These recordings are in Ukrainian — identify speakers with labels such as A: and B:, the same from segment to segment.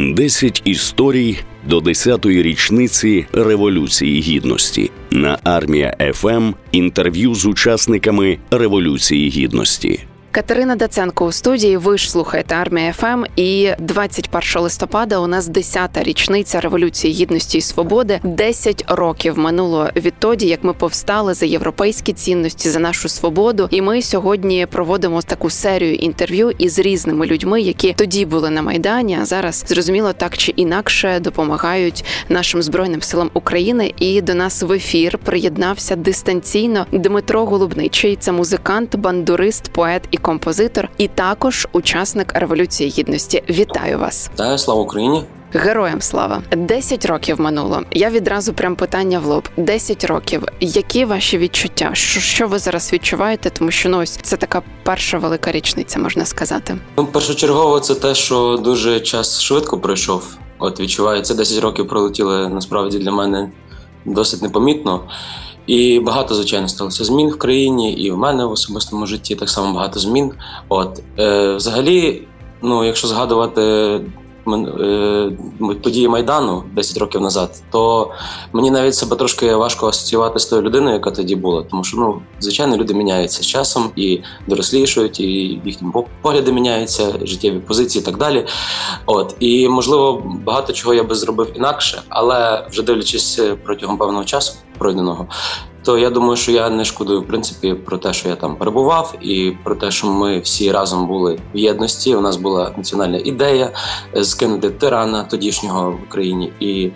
A: 10 історій до 10-ї річниці Революції Гідності на армія ФМ. Інтерв'ю з учасниками Революції Гідності.
B: Катерина Даценко у студії. Ви ж слухаєте армія ФМ. І 21 листопада у нас 10-та річниця революції гідності і свободи. 10 років минуло відтоді, як ми повстали за європейські цінності за нашу свободу. І ми сьогодні проводимо таку серію інтерв'ю із різними людьми, які тоді були на майдані. А зараз зрозуміло так чи інакше допомагають нашим збройним силам України. І до нас в ефір приєднався дистанційно Дмитро Голубничий. Це музикант, бандурист, поет і композитор, і також учасник революції гідності. Вітаю вас!
C: Вітаю, слава Україні!
B: Героям слава Десять років минуло. Я відразу прям питання в лоб. Десять років. Які ваші відчуття? Що що ви зараз відчуваєте? Тому що ну ось це така перша велика річниця, можна сказати.
C: Ну, першочергово, це те, що дуже час швидко пройшов. От відчувається 10 років пролетіли насправді для мене досить непомітно. І багато, звичайно, сталося змін в країні, і в мене в особистому житті так само багато змін. От е, взагалі, ну якщо згадувати події Майдану 10 років назад, то мені навіть себе трошки важко асоціювати з тою людиною, яка тоді була. Тому що ну, звичайно, люди міняються з часом і дорослішують, і їхні погляди міняються, життєві позиції і так далі. От і можливо, багато чого я би зробив інакше, але вже дивлячись протягом певного часу пройденого, то я думаю, що я не шкодую в принципі про те, що я там перебував, і про те, що ми всі разом були в єдності. У нас була національна ідея скинути тирана тодішнього в Україні. І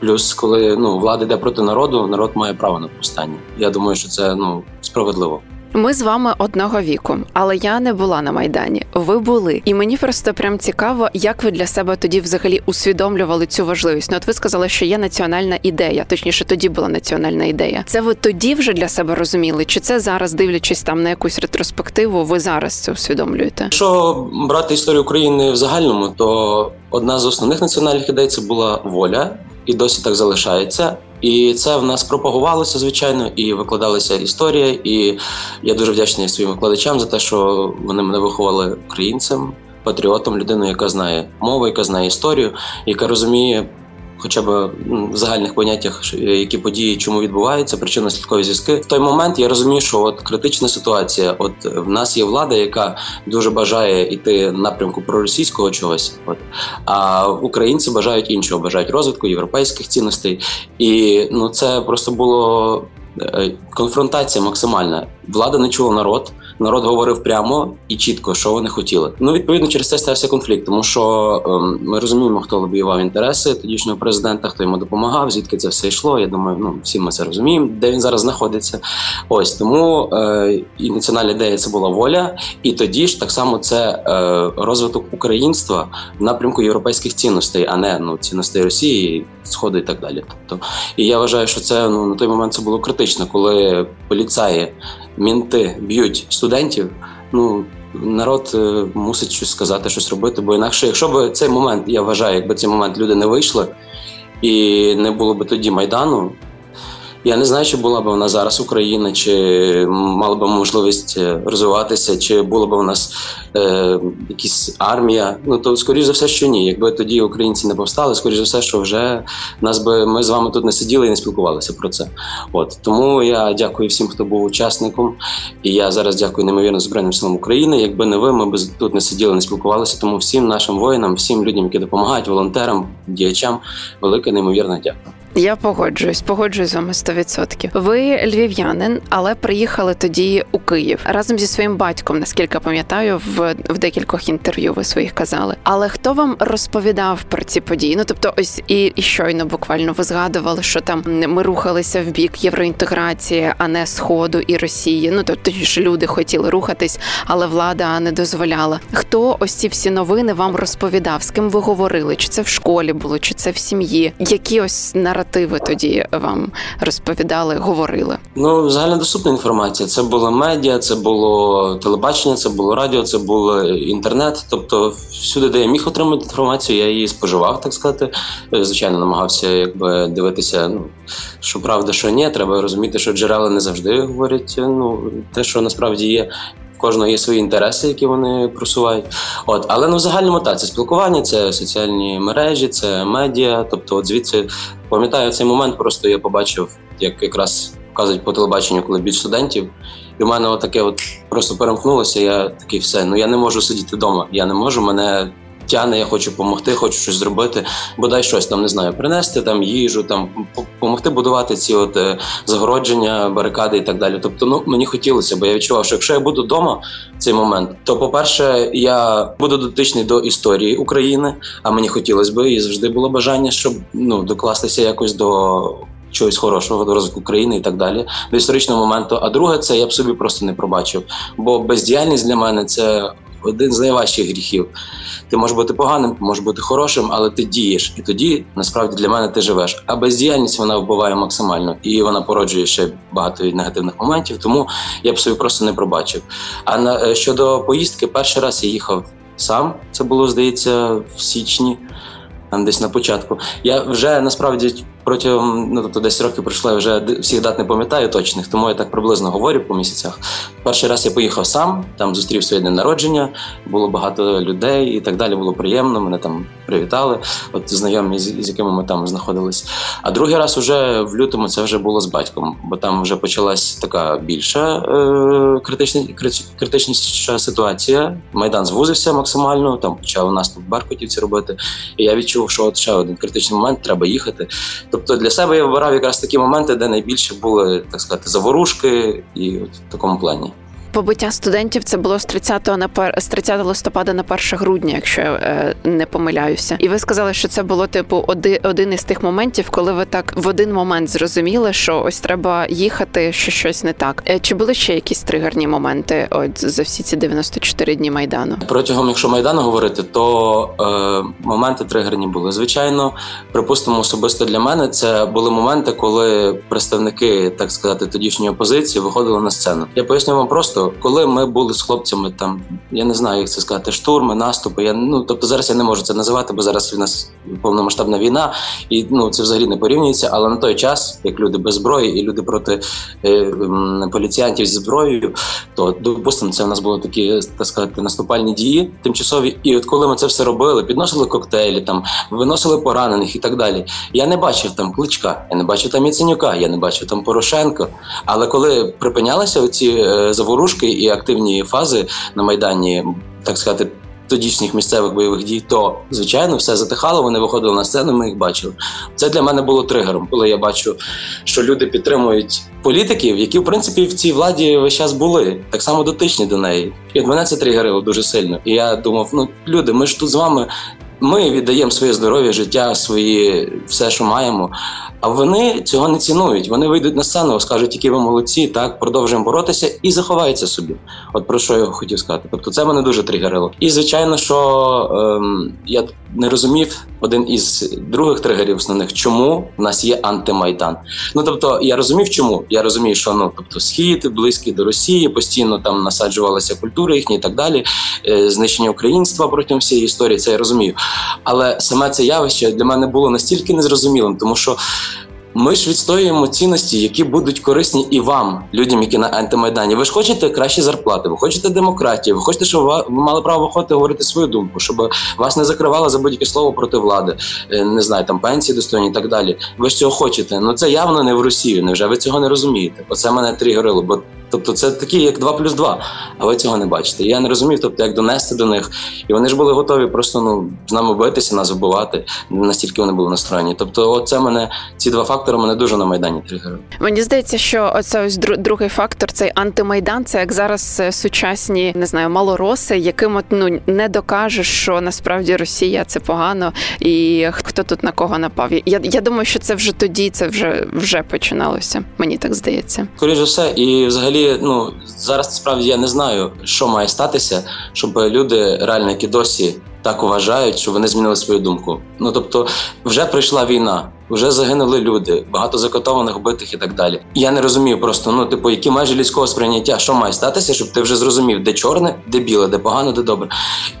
C: плюс, коли ну влада йде проти народу, народ має право на повстання. Я думаю, що це ну справедливо.
B: Ми з вами одного віку, але я не була на майдані. Ви були, і мені просто прям цікаво, як ви для себе тоді взагалі усвідомлювали цю важливість. Ну, от ви сказали, що є національна ідея, точніше, тоді була національна ідея. Це ви тоді вже для себе розуміли? Чи це зараз, дивлячись там на якусь ретроспективу, ви зараз це усвідомлюєте?
C: Якщо брати історію України в загальному, то одна з основних національних ідей це була воля, і досі так залишається. І це в нас пропагувалося, звичайно, і викладалася історія. І я дуже вдячний своїм викладачам за те, що вони мене виховали українцем, патріотом, людиною, яка знає мову, яка знає історію, яка розуміє хоча б в загальних поняттях, які події, чому відбуваються, причинно слідкові зв'язки. В той момент я розумію, що от критична ситуація. От в нас є влада, яка дуже бажає йти напрямку проросійського чогось. От а українці бажають іншого, бажають розвитку європейських цінностей, і ну це просто було Е, конфронтація максимальна. Влада не чула народ. Народ говорив прямо і чітко, що вони хотіли. Ну відповідно через це стався конфлікт, тому що ем, ми розуміємо, хто лобіював інтереси тодішнього президента, хто йому допомагав, звідки це все йшло. Я думаю, ну всі ми це розуміємо, де він зараз знаходиться. Ось тому е, і національна ідея це була воля, і тоді ж так само це е, розвиток українства в напрямку європейських цінностей, а не ну цінностей Росії, Сходу і так далі. Тобто, і я вважаю, що це ну на той момент це було критично критично, коли поліцаї, мінти б'ють студентів. Ну народ е, мусить щось сказати, щось робити. Бо інакше, якщо б цей момент, я вважаю, якби цей момент люди не вийшли і не було б тоді майдану. Я не знаю, чи була б нас зараз Україна, чи мала б можливість е, розвиватися, чи була б у нас е, якась армія. Ну то скоріш за все, що ні. Якби тоді українці не повстали, скоріш за все, що вже нас би ми з вами тут не сиділи і не спілкувалися про це. От тому я дякую всім, хто був учасником, і я зараз дякую неймовірно збройним силам України. Якби не ви, ми б тут не сиділи, не спілкувалися. Тому всім нашим воїнам, всім людям, які допомагають, волонтерам, діячам, велике неймовірне дякую.
B: Я погоджуюсь, погоджуюсь з вами 100%. Ви львів'янин, але приїхали тоді у Київ разом зі своїм батьком, наскільки пам'ятаю, в в декількох інтерв'ю ви своїх казали. Але хто вам розповідав про ці події? Ну тобто, ось і, і щойно буквально ви згадували, що там ми рухалися в бік євроінтеграції, а не сходу і Росії. Ну тобто ж люди хотіли рухатись, але влада не дозволяла. Хто ось ці всі новини вам розповідав? З ким ви говорили? Чи це в школі було, чи це в сім'ї? Які ось наразі наративи тоді вам розповідали, говорили?
C: Ну, загальнодоступна інформація. Це було медіа, це було телебачення, це було радіо, це було інтернет. Тобто, всюди, де я міг отримати інформацію, я її споживав, так сказати. Звичайно, намагався якби дивитися. Ну що правда, що ні, треба розуміти, що джерела не завжди говорять. Ну те, що насправді є кожного є свої інтереси, які вони просувають. От, але ну в загальному так, це спілкування, це соціальні мережі, це медіа. Тобто, от звідси пам'ятаю цей момент, просто я побачив, як якраз показують по телебаченню, коли більш студентів. І в мене отаке от просто перемкнулося. Я такий все. Ну я не можу сидіти вдома. Я не можу. Мене тяне, я хочу допомогти, хочу щось зробити, бодай щось там не знаю, принести там їжу, там допомогти будувати ці от е, загородження, барикади і так далі. Тобто, ну мені хотілося, бо я відчував, що якщо я буду вдома цей момент, то по-перше, я буду дотичний до історії України, а мені хотілося б і завжди було бажання, щоб ну докластися якось до. Чогось хорошого до розвитку країни і так далі до історичного моменту. А друге, це я б собі просто не пробачив. Бо бездіяльність для мене це один з найважчих гріхів. Ти можеш бути поганим, можеш бути хорошим, але ти дієш, і тоді насправді для мене ти живеш. А бездіяльність вона вбиває максимально і вона породжує ще багато негативних моментів. Тому я б собі просто не пробачив. А на е, щодо поїздки, перший раз я їхав сам. Це було здається в січні, там десь на початку. Я вже насправді протягом ну тобто 10 років пройшло, я вже всіх дат не пам'ятаю точних, тому я так приблизно говорю по місяцях. Перший раз я поїхав сам, там зустрів своє день народження, було багато людей і так далі. Було приємно. Мене там привітали. От знайомі, з, якими ми там знаходились. А другий раз уже в лютому це вже було з батьком, бо там вже почалась така більша е, критична критичніша ситуація. Майдан звузився максимально. Там почав наступ Баркотівці робити. І я відчув, що от ще один критичний момент треба їхати. Для себе я вибирав якраз такі моменти, де найбільше були так сказати заворушки, і от в такому плані.
B: Побиття студентів це було з 30 на пер... з 30 листопада на 1 грудня, якщо я е, не помиляюся. І ви сказали, що це було типу один, один із тих моментів, коли ви так в один момент зрозуміли, що ось треба їхати, що щось не так. Е, чи були ще якісь тригерні моменти? От за всі ці 94 дні майдану?
C: Протягом, якщо майдану говорити, то е, моменти тригерні були. Звичайно, припустимо, особисто для мене це були моменти, коли представники так сказати тодішньої опозиції виходили на сцену. Я поясню вам просто просто коли ми були з хлопцями, там я не знаю, як це сказати, штурми, наступи. Я ну тобто зараз я не можу це називати, бо зараз в нас повномасштабна війна, і ну це взагалі не порівнюється. Але на той час, як люди без зброї і люди проти е, поліціянтів зі зброєю, то допустимо, це в нас були такі так сказати наступальні дії тимчасові. І от коли ми це все робили, підносили коктейлі, там виносили поранених і так далі. Я не бачив там кличка, я не бачив там Яценюка, я не бачив там Порошенко. Але коли припинялися оці е, заворушення, ворушки і активні фази на майдані, так сказати. Тодішніх місцевих бойових дій, то звичайно все затихало. Вони виходили на сцену. Ми їх бачили. Це для мене було тригером, коли я бачу, що люди підтримують політиків, які в принципі в цій владі весь час були так само дотичні до неї. І от мене це тригерило дуже сильно. І я думав: ну люди, ми ж тут з вами. Ми віддаємо своє здоров'я, життя, свої все, що маємо. А вони цього не цінують. Вони вийдуть на сцену, скажуть, які ви молодці, так продовжуємо боротися і заховаються собі. От про що я хотів сказати. Тобто, це мене дуже тригерило. І звичайно, що ем, я не розумів один із других тригерів основних, чому в нас є антимайдан. Ну тобто, я розумів, чому я розумію, що ну тобто схід близький до Росії, постійно там насаджувалася культура їхня і так далі. Е, знищення українства протягом всієї історії. Це я розумію. Але саме це явище для мене було настільки незрозумілим, тому що. Ми ж відстоюємо цінності, які будуть корисні і вам, людям, які на антимайдані. Ви ж хочете кращі зарплати, ви хочете демократії, ви хочете, щоб ви мали право виходити говорити свою думку, щоб вас не закривали за будь-яке слово проти влади, е, не знаю, там пенсії достойні і так далі. Ви ж цього хочете. Ну це явно не в Росію. Невже ви цього не розумієте? Оце мене тригерило, бо Тобто це такі, як 2 плюс 2, а ви цього не бачите. Я не розумів, тобто як донести до них. І вони ж були готові просто ну з нами битися, нас вбивати. Настільки вони були настроєні. Тобто, оце мене ці два фактори мене дуже на майдані тригерили.
B: Мені здається, що оце ось другий фактор цей антимайдан. Це як зараз е, сучасні не знаю, малороси, яким от ну не докажеш, що насправді Росія це погано, і хто тут на кого напав. Я я думаю, що це вже тоді, це вже вже починалося. Мені так здається.
C: Скоріше все, і взагалі взагалі, ну зараз справді я не знаю, що має статися, щоб люди реально, які досі так вважають, що вони змінили свою думку. Ну тобто, вже прийшла війна вже загинули люди, багато закатованих, битих і так далі. Я не розумію просто, ну типу, які межі людського сприйняття, що має статися, щоб ти вже зрозумів, де чорне, де біле, де погано, де добре.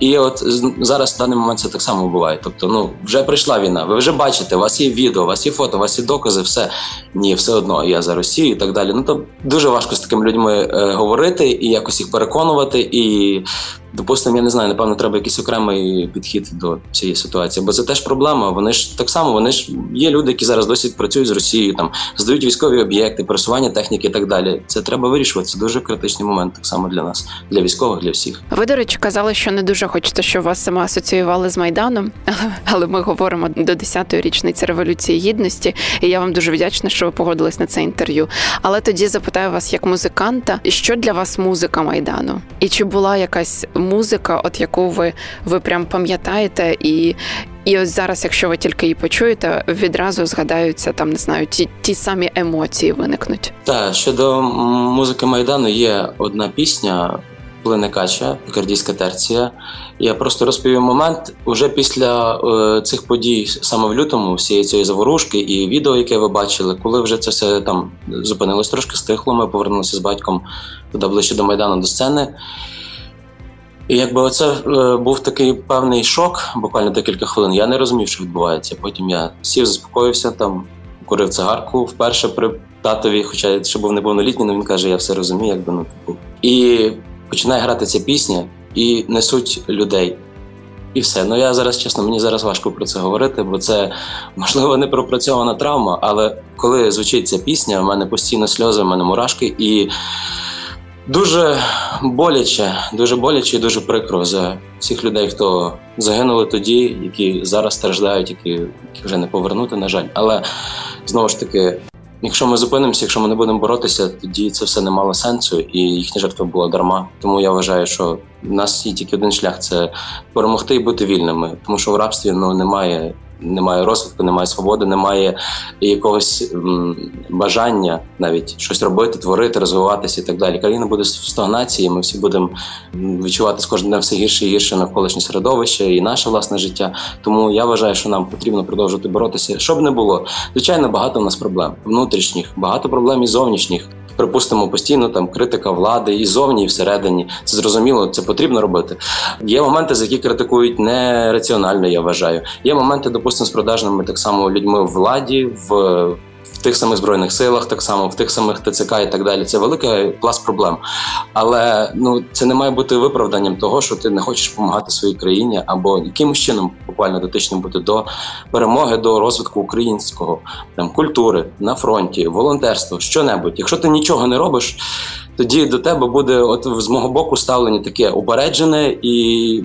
C: І от зараз в даний момент це так само буває. Тобто, ну вже прийшла війна. Ви вже бачите, у вас є відео, у вас є фото, у вас є докази, все ні, все одно я за Росію і так далі. Ну то дуже важко з такими людьми е, говорити і якось їх переконувати. І допустимо, я не знаю, напевно, треба якийсь окремий підхід до цієї ситуації, бо це теж проблема. Вони ж так само, вони ж є люди які зараз досі працюють з Росією, там здають військові об'єкти, пересування техніки і так далі. Це треба вирішувати. Це дуже критичний момент, так само для нас, для військових, для всіх.
B: Ви до речі, казали, що не дуже хочете, щоб вас саме асоціювали з майданом, але ми говоримо до 10-ї річниці революції гідності, і я вам дуже вдячна, що ви погодились на це інтерв'ю. Але тоді запитаю вас, як музиканта, що для вас музика майдану? І чи була якась музика, от яку ви ви прям пам'ятаєте, і і ось зараз, якщо ви тільки її почуєте, відразу згадаються там, не знаю, ті ті самі емоції виникнуть.
C: Так, щодо музики майдану, є одна пісня. Плине кача, пікардійська терція. Я просто розповів момент уже після е, цих подій, саме в лютому, всієї цієї заворушки, і відео, яке ви бачили, коли вже це все там зупинилось трошки стихло. Ми повернулися з батьком туди ближче до майдану до сцени. І якби оце е, був такий певний шок, буквально декілька хвилин. Я не розумів, що відбувається. Потім я сів, заспокоївся там, курив цигарку вперше при татові, хоча ще був неповнолітній, але він каже, я все розумію, якби ну типу. І починає грати ця пісня і несуть людей. І все. Ну я зараз чесно, мені зараз важко про це говорити, бо це можливо не пропрацьована травма. Але коли звучить ця пісня, в мене постійно сльози, в мене мурашки і. Дуже боляче, дуже боляче і дуже прикро за всіх людей, хто загинули тоді, які зараз страждають, які, які вже не повернути, на жаль. Але знову ж таки, якщо ми зупинимося, якщо ми не будемо боротися, тоді це все не мало сенсу, і їхня жертва була дарма. Тому я вважаю, що в нас є тільки один шлях це перемогти і бути вільними, тому що в рабстві ну немає немає розвитку, немає свободи, немає якогось бажання навіть щось робити, творити, розвиватися і так далі. Країна буде в стагнації. Ми всі будемо відчувати з кожним днем все гірше і гірше навколишнє середовище і наше власне життя. Тому я вважаю, що нам потрібно продовжувати боротися. Щоб не було, звичайно, багато у нас проблем внутрішніх, багато проблем і зовнішніх припустимо, постійно там критика влади і зовні, і всередині. Це зрозуміло, це потрібно робити. Є моменти, за які критикують нераціонально, я вважаю. Є моменти, допустимо, з продажними так само людьми в владі, в тих самих збройних силах, так само в тих самих ТЦК і так далі. Це великий пласт проблем. Але ну це не має бути виправданням того, що ти не хочеш допомагати своїй країні або якимось чином буквально дотичним бути до перемоги, до розвитку українського там культури на фронті, волонтерство, що-небудь. Якщо ти нічого не робиш. Тоді до тебе буде, от з мого боку, ставлення таке упереджене і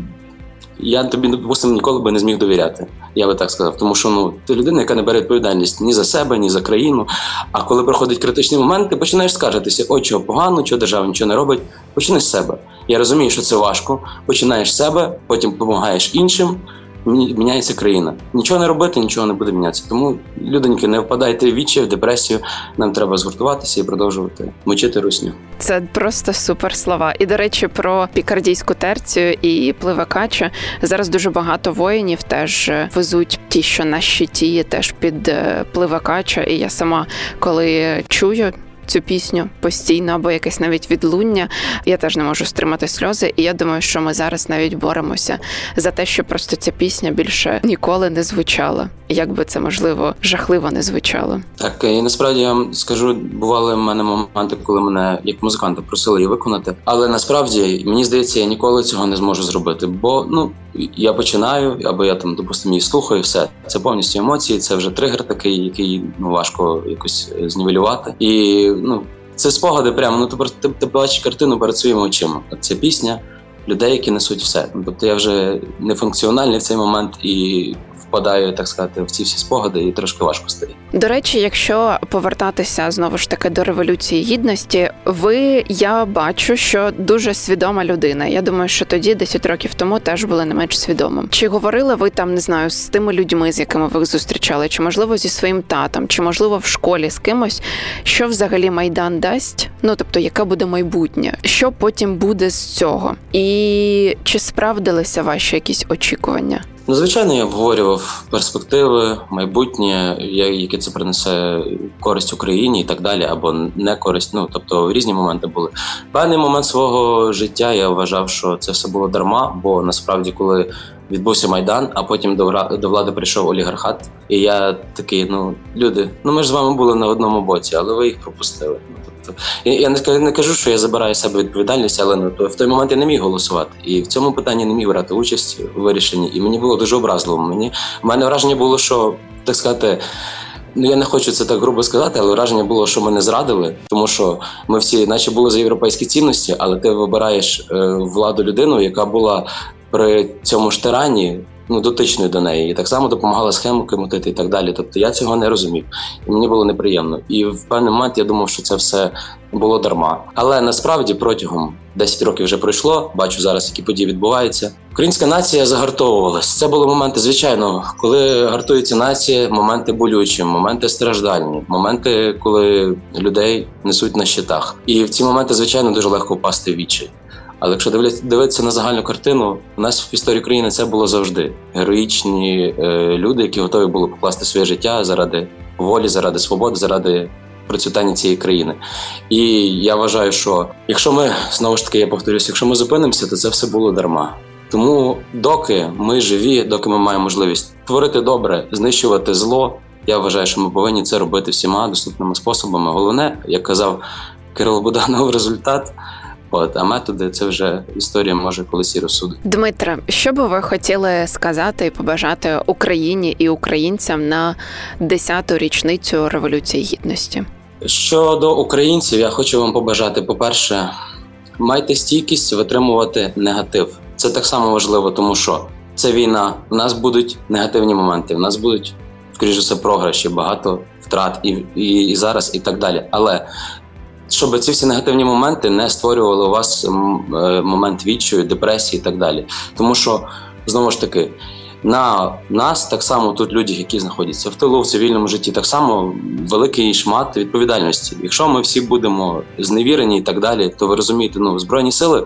C: я тобі допустимо ніколи би не зміг довіряти. Я би так сказав. Тому що ну ти людина, яка не бере відповідальність ні за себе, ні за країну. А коли приходить критичний момент, ти починаєш скаржитися, о, чого погано, чого держава нічого не робить. Почни з себе. Я розумію, що це важко. Починаєш з себе, потім допомагаєш іншим міняється країна. Нічого не робити, нічого не буде мінятися. Тому людоньки, не впадайте в вічі, в депресію. Нам треба згуртуватися і продовжувати мочити русню.
B: Це просто супер слова. І до речі, про пікардійську терцію і пливакача зараз дуже багато воїнів теж везуть ті, що на щиті, теж під е, пливакача. І я сама коли чую цю пісню постійно або якесь навіть відлуння. Я теж не можу стримати сльози. І я думаю, що ми зараз навіть боремося за те, щоб просто ця пісня більше ніколи не звучала. Як би це можливо жахливо не звучало.
C: Так і насправді я вам скажу, бували в мене моменти, коли мене як музиканта просили її виконати. Але насправді мені здається, я ніколи цього не зможу зробити, бо ну я починаю, або я там допустимо її слухаю, все це повністю емоції. Це вже тригер такий, який ну важко якось е, знівелювати. І ну це спогади. Прямо ну ти ти, ти бачиш картину перед своїми очима. Це пісня людей, які несуть все. Тобто я вже не функціональний в цей момент і впадаю, так сказати, в ці всі спогади, і трошки важко стає.
B: До речі, якщо повертатися знову ж таки до революції гідності, ви я бачу, що дуже свідома людина. Я думаю, що тоді 10 років тому теж були не менш свідомим. Чи говорили ви там, не знаю, з тими людьми, з якими ви зустрічали, чи можливо зі своїм татом, чи можливо в школі з кимось, що взагалі майдан дасть? Ну тобто, яке буде майбутнє, що потім буде з цього, і чи справдилися ваші якісь очікування?
C: Ну, звичайно, я обговорював перспективи, майбутнє, яке це принесе користь Україні і так далі, або не користь. Ну тобто різні моменти були. Певний момент свого життя я вважав, що це все було дарма, бо насправді, коли відбувся майдан, а потім до влади прийшов олігархат, і я такий: ну люди, ну ми ж з вами були на одному боці, але ви їх пропустили. Ну, тобто, я не не кажу, що я забираю себе відповідальність, але ну то в той момент я не міг голосувати, і в цьому питанні не міг брати участь у вирішенні. І мені було дуже образливо. Мені в мене враження було, що так сказати. Ну, я не хочу це так грубо сказати, але враження було, що мене зрадили, тому що ми всі, наче були за європейські цінності, але ти вибираєш е, владу людину, яка була при цьому ж тирані ну, дотичною до неї, і так само допомагала схему мутити і так далі. Тобто я цього не розумів, і мені було неприємно. І в певний момент я думав, що це все було дарма. Але насправді протягом 10 років вже пройшло. Бачу зараз, які події відбуваються. Українська нація загартовувалась. Це були моменти, звичайно, коли гартується нація, моменти болючі, моменти страждальні, моменти, коли людей несуть на щитах. І в ці моменти, звичайно, дуже легко впасти в відчай. Але якщо дивитися на загальну картину, у нас в історії країни це було завжди героїчні е, люди, які готові були покласти своє життя заради волі, заради свободи, заради процвітання цієї країни. І я вважаю, що якщо ми знову ж таки я повторюся, якщо ми зупинимося, то це все було дарма. Тому, доки ми живі, доки ми маємо можливість творити добре, знищувати зло, я вважаю, що ми повинні це робити всіма доступними способами. Головне, як казав Кирило Буданов, результат. От, а методи це вже історія може колись і розсудити.
B: Дмитре, що би ви хотіли сказати і побажати Україні і українцям на 10-ту річницю революції гідності?
C: Щодо українців, я хочу вам побажати, по-перше, майте стійкість витримувати негатив. Це так само важливо, тому що це війна. У нас будуть негативні моменти. У нас будуть скоріше все програші, багато втрат і, і, і зараз, і так далі. Але щоб ці всі негативні моменти не створювали у вас е, момент відчаю, депресії і так далі. Тому що знову ж таки. На нас так само тут люди, які знаходяться в тилу в цивільному житті, так само великий шмат відповідальності. Якщо ми всі будемо зневірені і так далі, то ви розумієте, ну збройні сили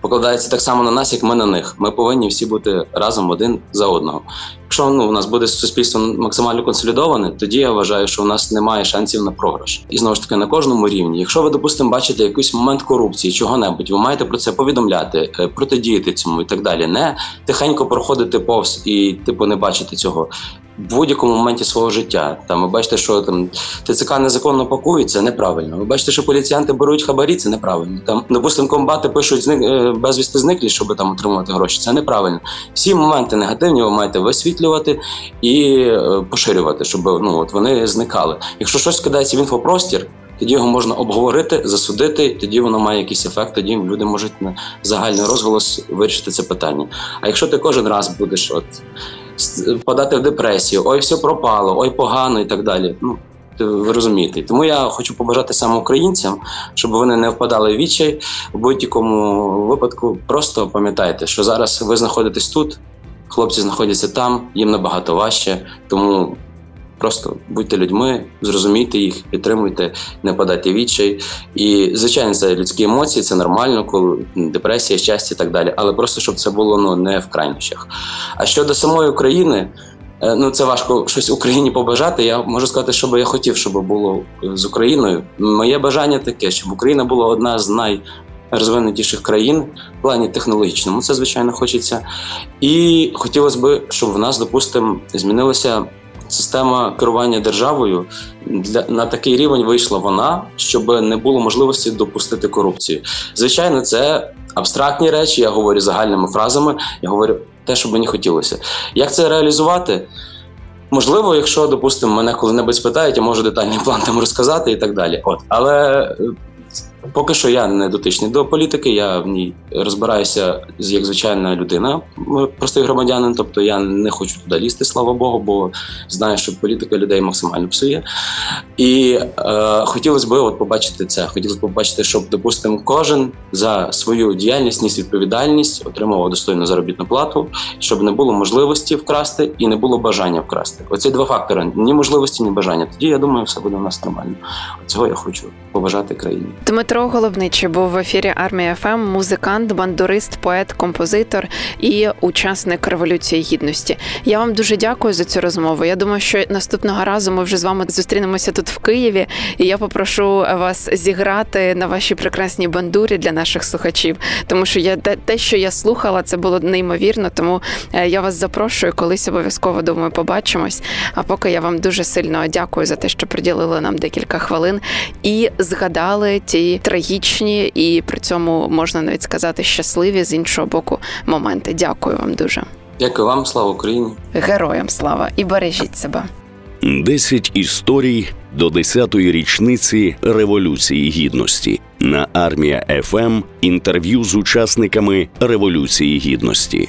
C: покладається так само на нас, як ми на них. Ми повинні всі бути разом один за одного. Якщо ну у нас буде суспільство максимально консолідоване, тоді я вважаю, що у нас немає шансів на програш. І знову ж таки на кожному рівні. Якщо ви допустимо бачите якийсь момент корупції, чого-небудь, ви маєте про це повідомляти, е, протидіяти цьому і так далі. Не тихенько проходити повз і типу не бачити цього в будь-якому моменті свого життя. Там ви бачите, що там ТЦК незаконно пакується, неправильно. Ви бачите, що поліціянти беруть хабарі, це неправильно. Там, допустимо, комбати пишуть зник е, безвісти зниклі, щоб там отримувати гроші. Це неправильно. Всі моменти негативні ви маєте висвітлювати і е, поширювати, щоб ну от вони зникали. Якщо щось кидається в інфопростір. Тоді його можна обговорити, засудити. Тоді воно має якийсь ефект. Тоді люди можуть на загальний розголос вирішити це питання. А якщо ти кожен раз будеш от впадати в депресію, ой, все пропало, ой, погано і так далі. Ну ви розумієте. Тому я хочу побажати саме українцям, щоб вони не впадали в відчай в будь-якому випадку. Просто пам'ятайте, що зараз ви знаходитесь тут, хлопці знаходяться там, їм набагато важче. Тому Просто будьте людьми, зрозумійте їх, підтримуйте, не падайте відчай. І, звичайно, це людські емоції, це нормально, коли депресія, щастя і так далі. Але просто щоб це було ну не в крайнощах. А щодо самої України, е, ну це важко щось Україні побажати. Я можу сказати, що би я хотів, щоб було з Україною. Моє бажання таке, щоб Україна була одна з найрозвинутіших країн в плані технологічному. Це звичайно хочеться. І хотілося б, щоб в нас, допустимо, змінилося система керування державою для на такий рівень вийшла вона, щоб не було можливості допустити корупцію. Звичайно, це абстрактні речі. Я говорю загальними фразами. Я говорю те, що мені хотілося. Як це реалізувати? Можливо, якщо допустимо, мене коли-небудь спитають, я можу детальний план там розказати і так далі. От але Поки що я не дотичний до політики, я в ній розбираюся як звичайна людина, простий громадянин. Тобто я не хочу туди лізти, слава Богу, бо знаю, що політика людей максимально псує. І е, хотілося б от побачити це. Хотілося б побачити, щоб, допустимо, кожен за свою діяльність ніс відповідальність, отримував достойну заробітну плату, щоб не було можливості вкрасти і не було бажання вкрасти. Оці два фактори: ні можливості, ні бажання. Тоді я думаю, все буде у нас нормально. Цього я хочу побажати країні.
B: Дмитро Голубничий був в ефірі армія ФМ, музикант, бандурист, поет, композитор і учасник революції гідності. Я вам дуже дякую за цю розмову. Я думаю, що наступного разу ми вже з вами зустрінемося тут в Києві, і я попрошу вас зіграти на вашій прекрасній бандурі для наших слухачів, тому що я те, що я слухала, це було неймовірно. Тому е, я вас запрошую, колись обов'язково думаю, побачимось. А поки я вам дуже сильно дякую за те, що приділили нам декілька хвилин і згадали ті трагічні і при цьому можна навіть сказати щасливі з іншого боку моменти. Дякую вам дуже.
C: Дякую вам, слава Україні,
B: героям слава і бережіть себе.
A: Десять історій до 10-ї річниці Революції Гідності на армія ФМ інтерв'ю з учасниками Революції Гідності.